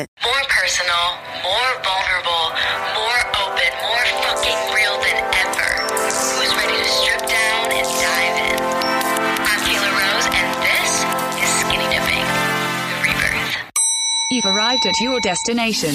More personal, more vulnerable, more open, more fucking real than ever. Who's ready to strip down and dive in? I'm Kayla Rose, and this is Skinny Dipping, the rebirth. You've arrived at your destination.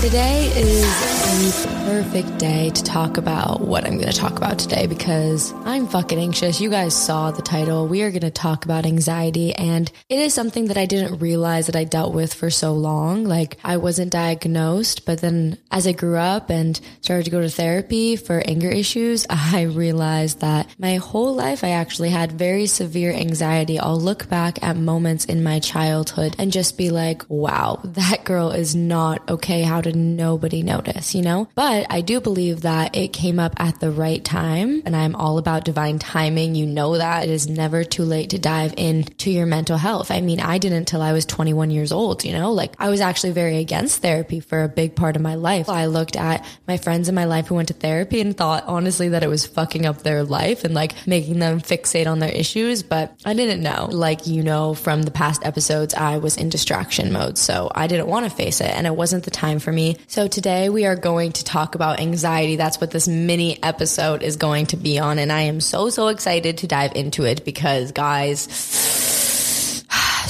Today is perfect day to talk about what I'm going to talk about today because I'm fucking anxious. You guys saw the title. We are going to talk about anxiety, and it is something that I didn't realize that I dealt with for so long. Like, I wasn't diagnosed, but then as I grew up and started to go to therapy for anger issues, I realized that my whole life I actually had very severe anxiety. I'll look back at moments in my childhood and just be like, wow, that girl is not okay. How did nobody notice, you know? But I do believe that it came up at the right time and I'm all about divine timing. You know that it is never too late to dive into your mental health. I mean, I didn't until I was 21 years old, you know, like I was actually very against therapy for a big part of my life. I looked at my friends in my life who went to therapy and thought honestly that it was fucking up their life and like making them fixate on their issues. But I didn't know, like, you know, from the past episodes, I was in distraction mode. So I didn't want to face it and it wasn't the time for me. So today we are going to talk about anxiety. That's what this mini episode is going to be on. And I am so, so excited to dive into it because guys,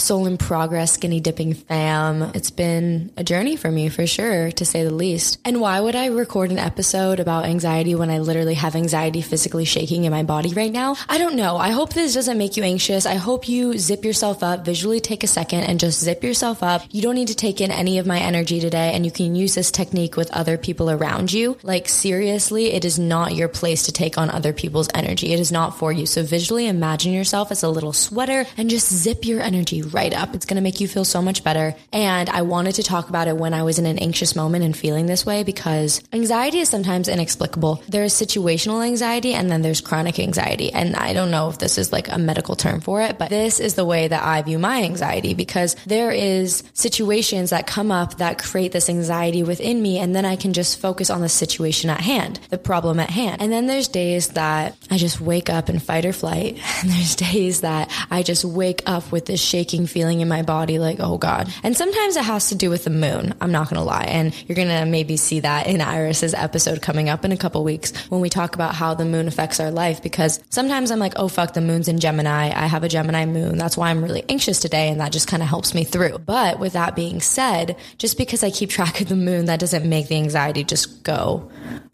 soul in progress, skinny dipping fam. It's been a journey for me for sure, to say the least. And why would I record an episode about anxiety when I literally have anxiety physically shaking in my body right now? I don't know. I hope this doesn't make you anxious. I hope you zip yourself up, visually take a second and just zip yourself up. You don't need to take in any of my energy today and you can use this technique with other people around you. Like seriously, it is not your place to take on other people's energy. It is not for you. So visually imagine yourself as a little sweater and just zip your energy right up. It's going to make you feel so much better. And I wanted to talk about it when I was in an anxious moment and feeling this way because anxiety is sometimes inexplicable. There's situational anxiety and then there's chronic anxiety. And I don't know if this is like a medical term for it, but this is the way that I view my anxiety because there is situations that come up that create this anxiety within me. And then I can just focus on the situation at hand, the problem at hand. And then there's days that I just wake up in fight or flight. And there's days that I just wake up with this shaking feeling in my body like, oh God. And sometimes it has to do with the moon. I'm not going to lie. And you're going to maybe see that in Iris's episode coming up in a couple weeks when we talk about how the moon affects our life because sometimes I'm like, oh fuck, the moon's in Gemini. I have a Gemini moon. That's why I'm really anxious today. And that just kind of helps me through. But with that being said, just because I keep track of the moon, that doesn't make the anxiety just go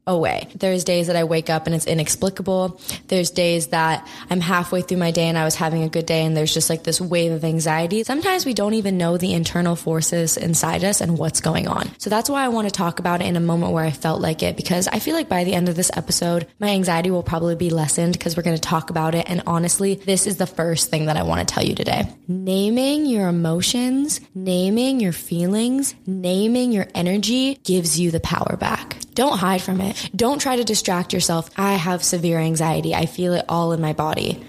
away. There's days that I wake up and it's inexplicable. There's days that I'm halfway through my day and I was having a good day and there's just like this wave of anxiety. Sometimes we don't even know the internal forces inside us and what's going on. So that's why I want to talk about it in a moment where I felt like it because I feel like by the end of this episode, my anxiety will probably be lessened because we're going to talk about it. And honestly, this is the first thing that I want to tell you today. Naming your emotions, naming your feelings, naming your energy gives you the power back. Don't hide from it. Don't try to distract yourself. I have severe anxiety. I feel it all in my body.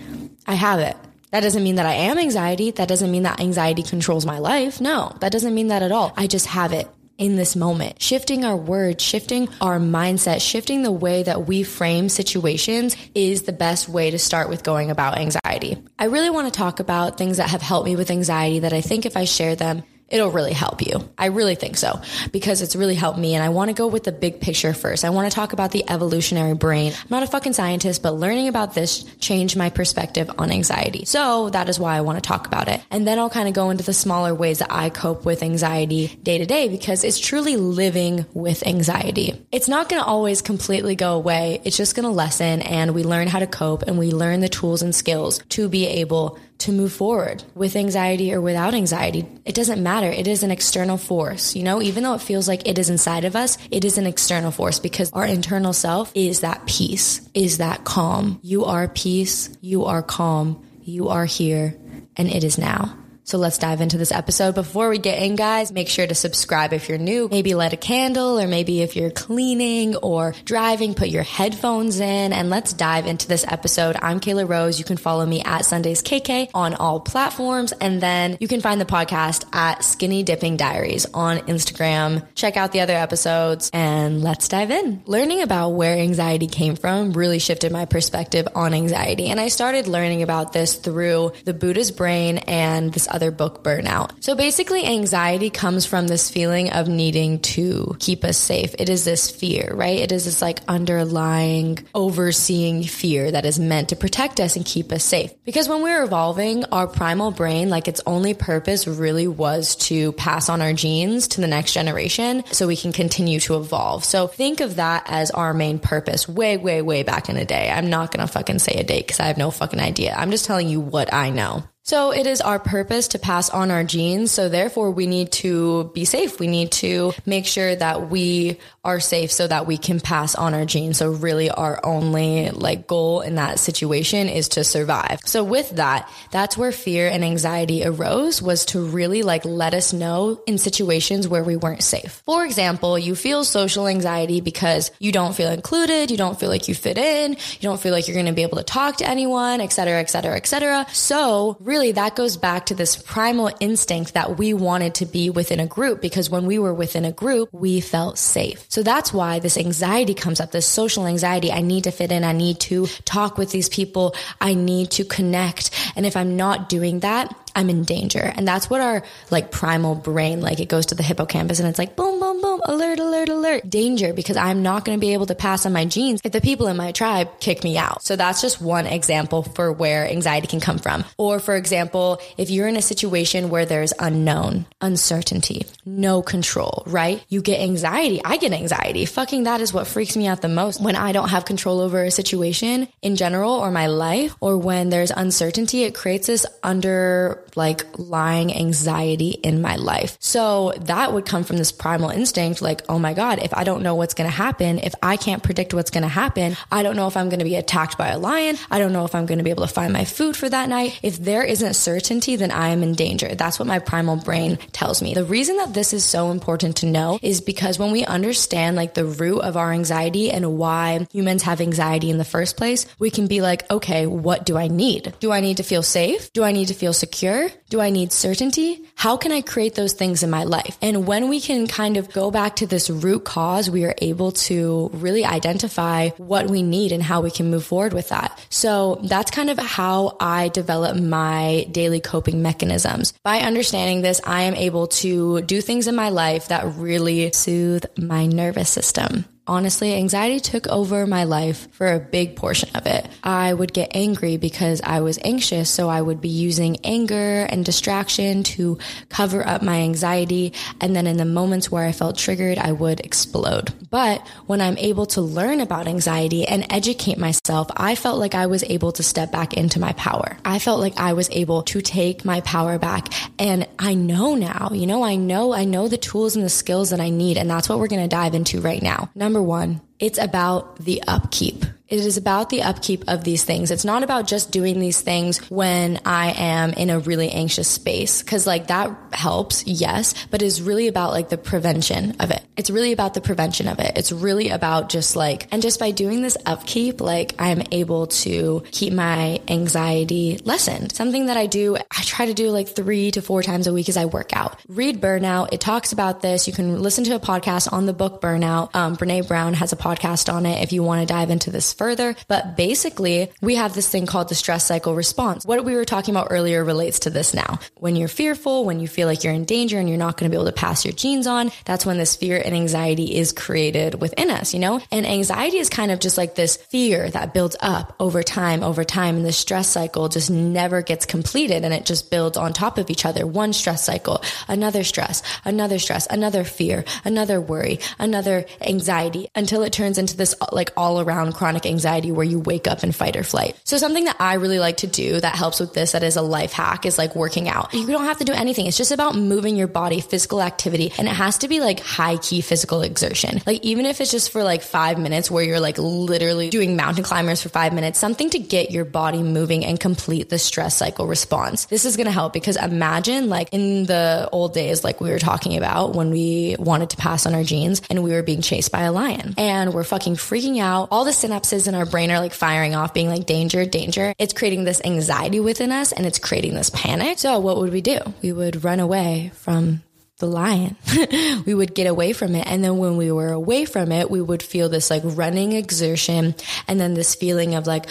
I have it. That doesn't mean that I am anxiety. That doesn't mean that anxiety controls my life. No, that doesn't mean that at all. I just have it in this moment. Shifting our words, shifting our mindset, shifting the way that we frame situations is the best way to start with going about anxiety. I really want to talk about things that have helped me with anxiety that I think if I share them, it'll really help you. I really think so because it's really helped me. And I want to go with the big picture first. I want to talk about the evolutionary brain. I'm not a fucking scientist, but learning about this changed my perspective on anxiety. So that is why I want to talk about it. And then I'll kind of go into the smaller ways that I cope with anxiety day to day because it's truly living with anxiety. It's not going to always completely go away. It's just going to lessen and we learn how to cope and we learn the tools and skills to be able to move forward with anxiety or without anxiety. It doesn't matter. It is an external force. You know, even though it feels like it is inside of us, it is an external force because our internal self is that peace, is that calm. You are peace. You are calm. You are here and it is now. So let's dive into this episode. Before we get in, guys, make sure to subscribe if you're new. Maybe light a candle, or maybe if you're cleaning or driving, put your headphones in, and let's dive into this episode. I'm Kayla Rose. You can follow me at Sundays KK on all platforms, and then you can find the podcast at Skinny Dipping Diaries on Instagram. Check out the other episodes, and let's dive in. Learning about where anxiety came from really shifted my perspective on anxiety, and I started learning about this through the Buddha's brain and this other book, Burnout. So basically, anxiety comes from this feeling of needing to keep us safe. It is this fear, right? It is this like underlying, overseeing fear that is meant to protect us and keep us safe. Because when we're evolving, our primal brain, like its only purpose really was to pass on our genes to the next generation so we can continue to evolve. So think of that as our main purpose way, way, way back in the day. I'm not going to fucking say a date because I have no fucking idea. I'm just telling you what I know. So it is our purpose to pass on our genes. So therefore we need to be safe. We need to make sure that we are safe so that we can pass on our genes. So really our only like goal in that situation is to survive. So with that, that's where fear and anxiety arose was to really like let us know in situations where we weren't safe. For example, you feel social anxiety because you don't feel included. You don't feel like you fit in. You don't feel like you're going to be able to talk to anyone, et cetera, et cetera, et cetera. So really really that goes back to this primal instinct that we wanted to be within a group because when we were within a group, we felt safe. So that's why this anxiety comes up, this social anxiety. I need to fit in. I need to talk with these people. I need to connect. And if I'm not doing that, I'm in danger. And that's what our like primal brain, like it goes to the hippocampus and it's like boom, boom, boom, alert, alert, alert, danger because I'm not going to be able to pass on my genes if the people in my tribe kick me out. So that's just one example for where anxiety can come from. Or for example, if you're in a situation where there's unknown, uncertainty, no control, right? You get anxiety. I get anxiety. Fucking that is what freaks me out the most when I don't have control over a situation in general or my life or when there's uncertainty, it creates this under like lying anxiety in my life. So that would come from this primal instinct like, oh my God, if I don't know what's going to happen, if I can't predict what's going to happen, I don't know if I'm going to be attacked by a lion. I don't know if I'm going to be able to find my food for that night. If there isn't certainty, then I am in danger. That's what my primal brain tells me. The reason that this is so important to know is because when we understand like the root of our anxiety and why humans have anxiety in the first place, we can be like, okay, what do I need? Do I need to feel safe? Do I need to feel secure? Do I need certainty? How can I create those things in my life? And when we can kind of go back to this root cause, we are able to really identify what we need and how we can move forward with that. So that's kind of how I develop my daily coping mechanisms. By understanding this, I am able to do things in my life that really soothe my nervous system honestly, anxiety took over my life for a big portion of it. I would get angry because I was anxious, so I would be using anger and distraction to cover up my anxiety. And then in the moments where I felt triggered, I would explode. But when I'm able to learn about anxiety and educate myself, I felt like I was able to step back into my power. I felt like I was able to take my power back. And I know now, you know, I know, I know the tools and the skills that I need. And that's what we're going to dive into right now. Number one, it's about the upkeep. It is about the upkeep of these things. It's not about just doing these things when I am in a really anxious space. Cause like that helps, yes, but it's really about like the prevention of it. It's really about the prevention of it. It's really about just like, and just by doing this upkeep, like I'm able to keep my anxiety lessened. Something that I do, I try to do like three to four times a week is I work out. Read Burnout. It talks about this. You can listen to a podcast on the book Burnout. Um, Brene Brown has a podcast on it if you want to dive into this further. But basically, we have this thing called the stress cycle response. What we were talking about earlier relates to this now. When you're fearful, when you feel like you're in danger and you're not going to be able to pass your genes on, that's when this fear and anxiety is created within us, you know? And anxiety is kind of just like this fear that builds up over time, over time. And the stress cycle just never gets completed and it just builds on top of each other. One stress cycle, another stress, another stress, another fear, another worry, another anxiety until it turns into this like all around chronic anxiety where you wake up in fight or flight. So something that I really like to do that helps with this, that is a life hack is like working out. You don't have to do anything. It's just about moving your body, physical activity. And it has to be like high key physical exertion. Like even if it's just for like five minutes where you're like literally doing mountain climbers for five minutes, something to get your body moving and complete the stress cycle response. This is going to help because imagine like in the old days, like we were talking about when we wanted to pass on our genes and we were being chased by a lion and we're fucking freaking out. All the synapses in our brain are like firing off, being like danger, danger. It's creating this anxiety within us and it's creating this panic. So what would we do? We would run away from the lion. we would get away from it. And then when we were away from it, we would feel this like running exertion and then this feeling of like,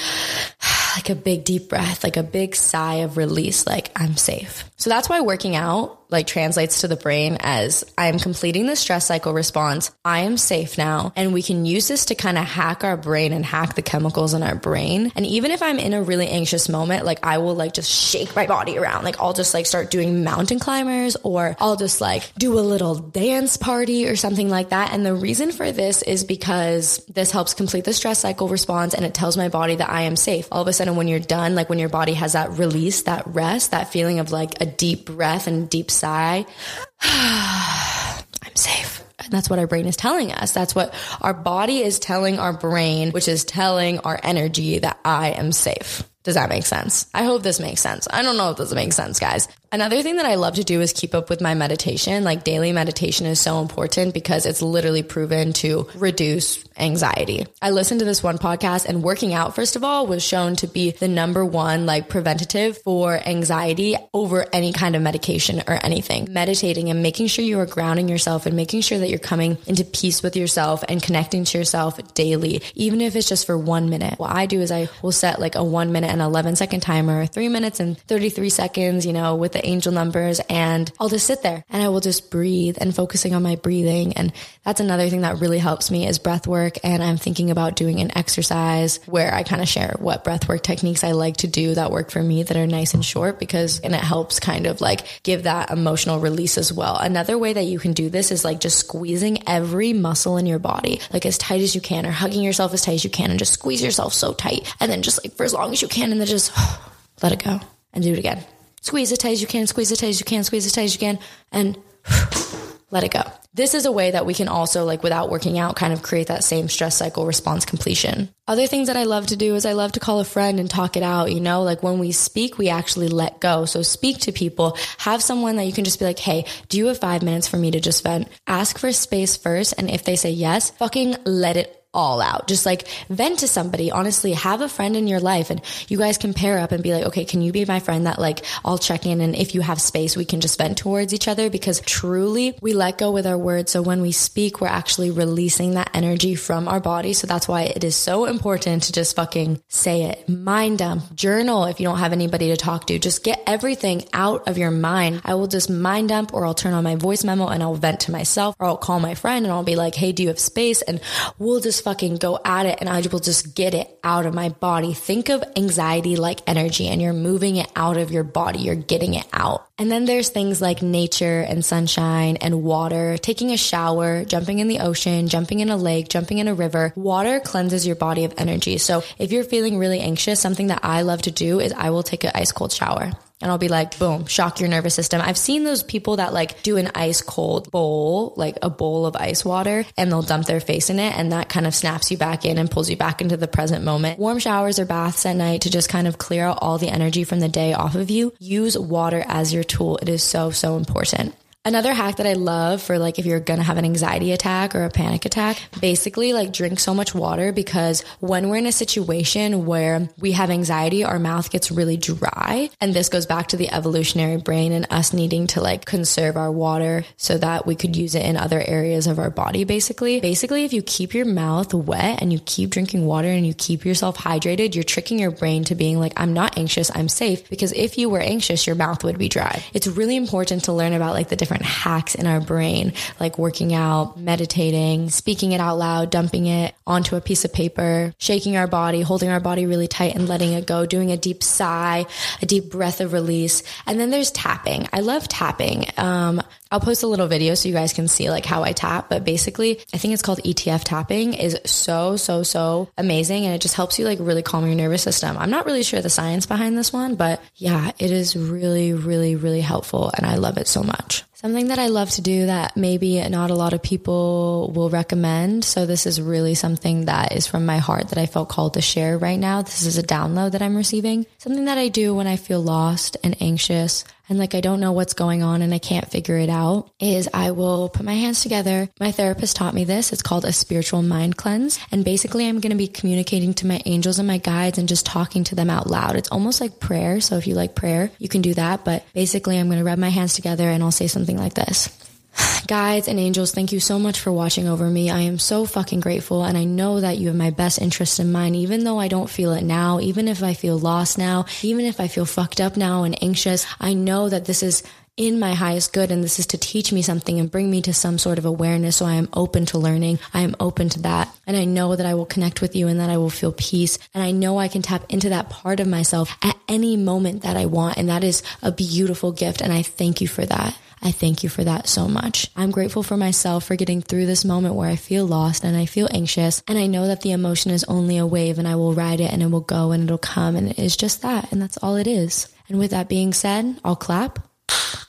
like a big deep breath, like a big sigh of release, like I'm safe. So that's why working out like translates to the brain as I am completing the stress cycle response. I am safe now. And we can use this to kind of hack our brain and hack the chemicals in our brain. And even if I'm in a really anxious moment, like I will like just shake my body around. Like I'll just like start doing mountain climbers or I'll just like do a little dance party or something like that. And the reason for this is because this helps complete the stress cycle response and it tells my body that I am safe. All of a sudden, when you're done, like when your body has that release, that rest, that feeling of like a deep breath and deep sigh, I'm safe. And that's what our brain is telling us. That's what our body is telling our brain, which is telling our energy that I am safe. Does that make sense? I hope this makes sense. I don't know if this makes sense, guys. Another thing that I love to do is keep up with my meditation. Like daily meditation is so important because it's literally proven to reduce anxiety. I listened to this one podcast and working out, first of all, was shown to be the number one like preventative for anxiety over any kind of medication or anything. Meditating and making sure you are grounding yourself and making sure that you're coming into peace with yourself and connecting to yourself daily, even if it's just for one minute. What I do is I will set like a one minute and 11 second timer, three minutes and 33 seconds, you know, with the angel numbers. And I'll just sit there and I will just breathe and focusing on my breathing. And that's another thing that really helps me is breath work. And I'm thinking about doing an exercise where I kind of share what breath work techniques I like to do that work for me that are nice and short because, and it helps kind of like give that emotional release as well. Another way that you can do this is like just squeezing every muscle in your body, like as tight as you can or hugging yourself as tight as you can and just squeeze yourself so tight. And then just like for as long as you can and then just let it go and do it again. Squeeze as tight as you can, squeeze as tight as you can, squeeze as tight as you can, and let it go. This is a way that we can also, like without working out, kind of create that same stress cycle response completion. Other things that I love to do is I love to call a friend and talk it out. You know, like when we speak, we actually let go. So speak to people, have someone that you can just be like, Hey, do you have five minutes for me to just vent? Ask for space first. And if they say yes, fucking let it all out. Just like vent to somebody. Honestly, have a friend in your life and you guys can pair up and be like, okay, can you be my friend that like I'll check in and if you have space, we can just vent towards each other because truly we let go with our words. So when we speak, we're actually releasing that energy from our body. So that's why it is so important to just fucking say it. Mind dump, journal if you don't have anybody to talk to. Just get everything out of your mind. I will just mind dump or I'll turn on my voice memo and I'll vent to myself or I'll call my friend and I'll be like, hey, do you have space? And we'll just fucking go at it and I will just get it out of my body. Think of anxiety like energy and you're moving it out of your body. You're getting it out. And then there's things like nature and sunshine and water, taking a shower, jumping in the ocean, jumping in a lake, jumping in a river. Water cleanses your body of energy. So if you're feeling really anxious, something that I love to do is I will take an ice cold shower and I'll be like, boom, shock your nervous system. I've seen those people that like do an ice cold bowl, like a bowl of ice water, and they'll dump their face in it, and that kind of snaps you back in and pulls you back into the present moment. Warm showers or baths at night to just kind of clear out all the energy from the day off of you. Use water as your tool. It is so, so important. Another hack that I love for like if you're gonna have an anxiety attack or a panic attack, basically like drink so much water because when we're in a situation where we have anxiety, our mouth gets really dry. And this goes back to the evolutionary brain and us needing to like conserve our water so that we could use it in other areas of our body, basically. Basically, if you keep your mouth wet and you keep drinking water and you keep yourself hydrated, you're tricking your brain to being like, I'm not anxious, I'm safe. Because if you were anxious, your mouth would be dry. It's really important to learn about like the different different hacks in our brain, like working out, meditating, speaking it out loud, dumping it onto a piece of paper, shaking our body, holding our body really tight and letting it go, doing a deep sigh, a deep breath of release. And then there's tapping. I love tapping. Um, I'll post a little video so you guys can see like how I tap, but basically I think it's called ETF tapping is so, so, so amazing. And it just helps you like really calm your nervous system. I'm not really sure the science behind this one, but yeah, it is really, really, really helpful. And I love it so much. Something that I love to do that maybe not a lot of people will recommend. So this is really something that is from my heart that I felt called to share right now. This is a download that I'm receiving. Something that I do when I feel lost and anxious and like I don't know what's going on and I can't figure it out is I will put my hands together. My therapist taught me this. It's called a spiritual mind cleanse. And basically I'm going to be communicating to my angels and my guides and just talking to them out loud. It's almost like prayer. So if you like prayer, you can do that. But basically I'm going to rub my hands together and I'll say something like this. Guides and angels, thank you so much for watching over me. I am so fucking grateful and I know that you have my best interest in mind, even though I don't feel it now, even if I feel lost now, even if I feel fucked up now and anxious. I know that this is in my highest good and this is to teach me something and bring me to some sort of awareness. So I am open to learning. I am open to that. And I know that I will connect with you and that I will feel peace. And I know I can tap into that part of myself at any moment that I want. And that is a beautiful gift. And I thank you for that. I thank you for that so much. I'm grateful for myself for getting through this moment where I feel lost and I feel anxious. And I know that the emotion is only a wave and I will ride it and it will go and it'll come. And it is just that. And that's all it is. And with that being said, I'll clap.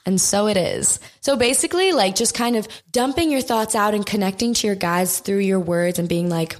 And so it is. So basically, like just kind of dumping your thoughts out and connecting to your guides through your words and being like,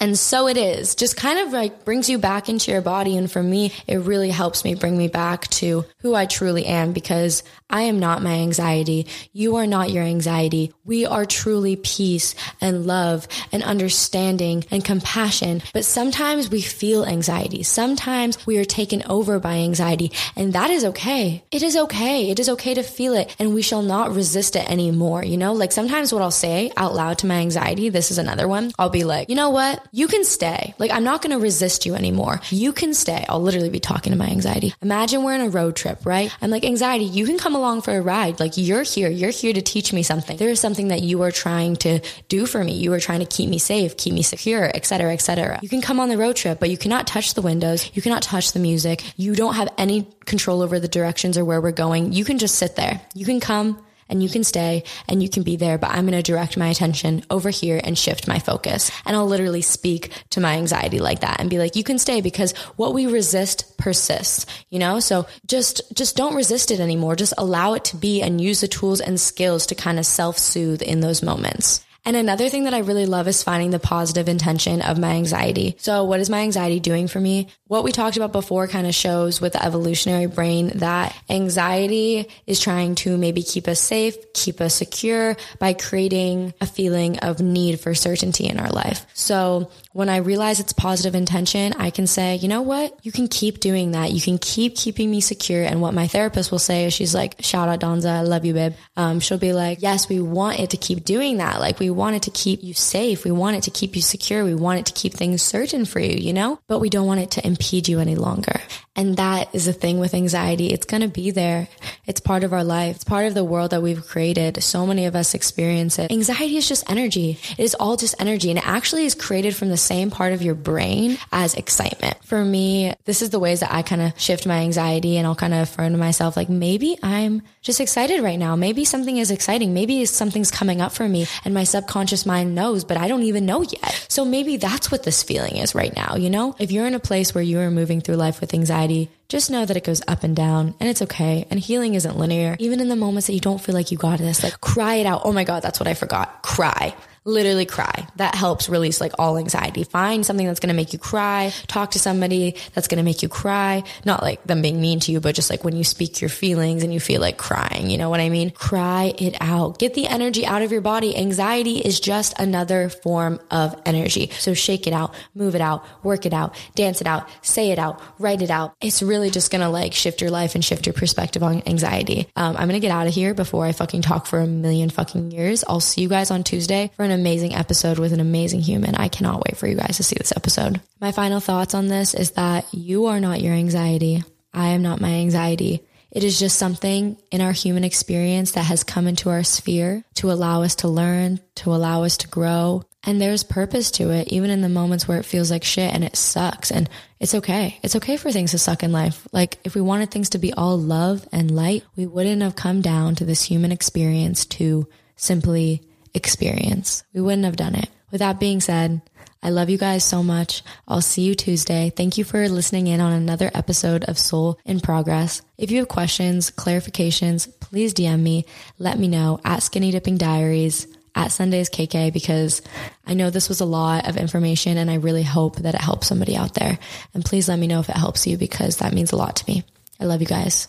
and so it is just kind of like brings you back into your body. And for me, it really helps me bring me back to who I truly am because I am not my anxiety. You are not your anxiety. We are truly peace and love and understanding and compassion. But sometimes we feel anxiety. Sometimes we are taken over by anxiety and that is okay. It is okay. It is okay to feel it and we shall not resist it anymore. You know, like sometimes what I'll say out loud to my anxiety, this is another one. I'll be like, you know what? You can stay. Like, I'm not going to resist you anymore. You can stay. I'll literally be talking to my anxiety. Imagine we're in a road trip, right? I'm like, anxiety, you can come along for a ride. Like, you're here. You're here to teach me something. There is something that you are trying to do for me. You are trying to keep me safe, keep me secure, etc., etc. You can come on the road trip, but you cannot touch the windows. You cannot touch the music. You don't have any control over the directions or where we're going. You can just sit there. You can come and you can stay and you can be there, but I'm going to direct my attention over here and shift my focus. And I'll literally speak to my anxiety like that and be like, you can stay because what we resist persists, you know? So just, just don't resist it anymore. Just allow it to be and use the tools and skills to kind of self soothe in those moments. And another thing that I really love is finding the positive intention of my anxiety. So what is my anxiety doing for me? What we talked about before kind of shows with the evolutionary brain that anxiety is trying to maybe keep us safe, keep us secure by creating a feeling of need for certainty in our life. So when I realize it's positive intention, I can say, you know what? You can keep doing that. You can keep keeping me secure. And what my therapist will say is she's like, shout out Donza. I love you, babe. Um, she'll be like, yes, we want it to keep doing that. Like we want it to keep you safe. We want it to keep you secure. We want it to keep things certain for you, you know, but we don't want it to impede you any longer. And that is the thing with anxiety. It's going to be there. It's part of our life. It's part of the world that we've created. So many of us experience it. Anxiety is just energy. It is all just energy and it actually is created from the same part of your brain as excitement. For me, this is the ways that I kind of shift my anxiety and I'll kind of affirm to myself, like, maybe I'm just excited right now. Maybe something is exciting. Maybe something's coming up for me and my subconscious mind knows, but I don't even know yet. So maybe that's what this feeling is right now. You know, if you're in a place where you are moving through life with anxiety, just know that it goes up and down and it's okay. And healing isn't linear. Even in the moments that you don't feel like you got this, like cry it out. Oh my God, that's what I forgot. Cry literally cry. That helps release like all anxiety. Find something that's going to make you cry. Talk to somebody that's going to make you cry. Not like them being mean to you, but just like when you speak your feelings and you feel like crying. You know what I mean? Cry it out. Get the energy out of your body. Anxiety is just another form of energy. So shake it out, move it out, work it out, dance it out, say it out, write it out. It's really just going to like shift your life and shift your perspective on anxiety. Um, I'm going to get out of here before I fucking talk for a million fucking years. I'll see you guys on Tuesday for an amazing episode with an amazing human. I cannot wait for you guys to see this episode. My final thoughts on this is that you are not your anxiety. I am not my anxiety. It is just something in our human experience that has come into our sphere to allow us to learn, to allow us to grow. And there's purpose to it, even in the moments where it feels like shit and it sucks. And it's okay. It's okay for things to suck in life. Like if we wanted things to be all love and light, we wouldn't have come down to this human experience to simply experience. We wouldn't have done it. With that being said, I love you guys so much. I'll see you Tuesday. Thank you for listening in on another episode of Soul in Progress. If you have questions, clarifications, please DM me. Let me know at Skinny Dipping Diaries at Sundays KK because I know this was a lot of information and I really hope that it helps somebody out there. And please let me know if it helps you because that means a lot to me. I love you guys.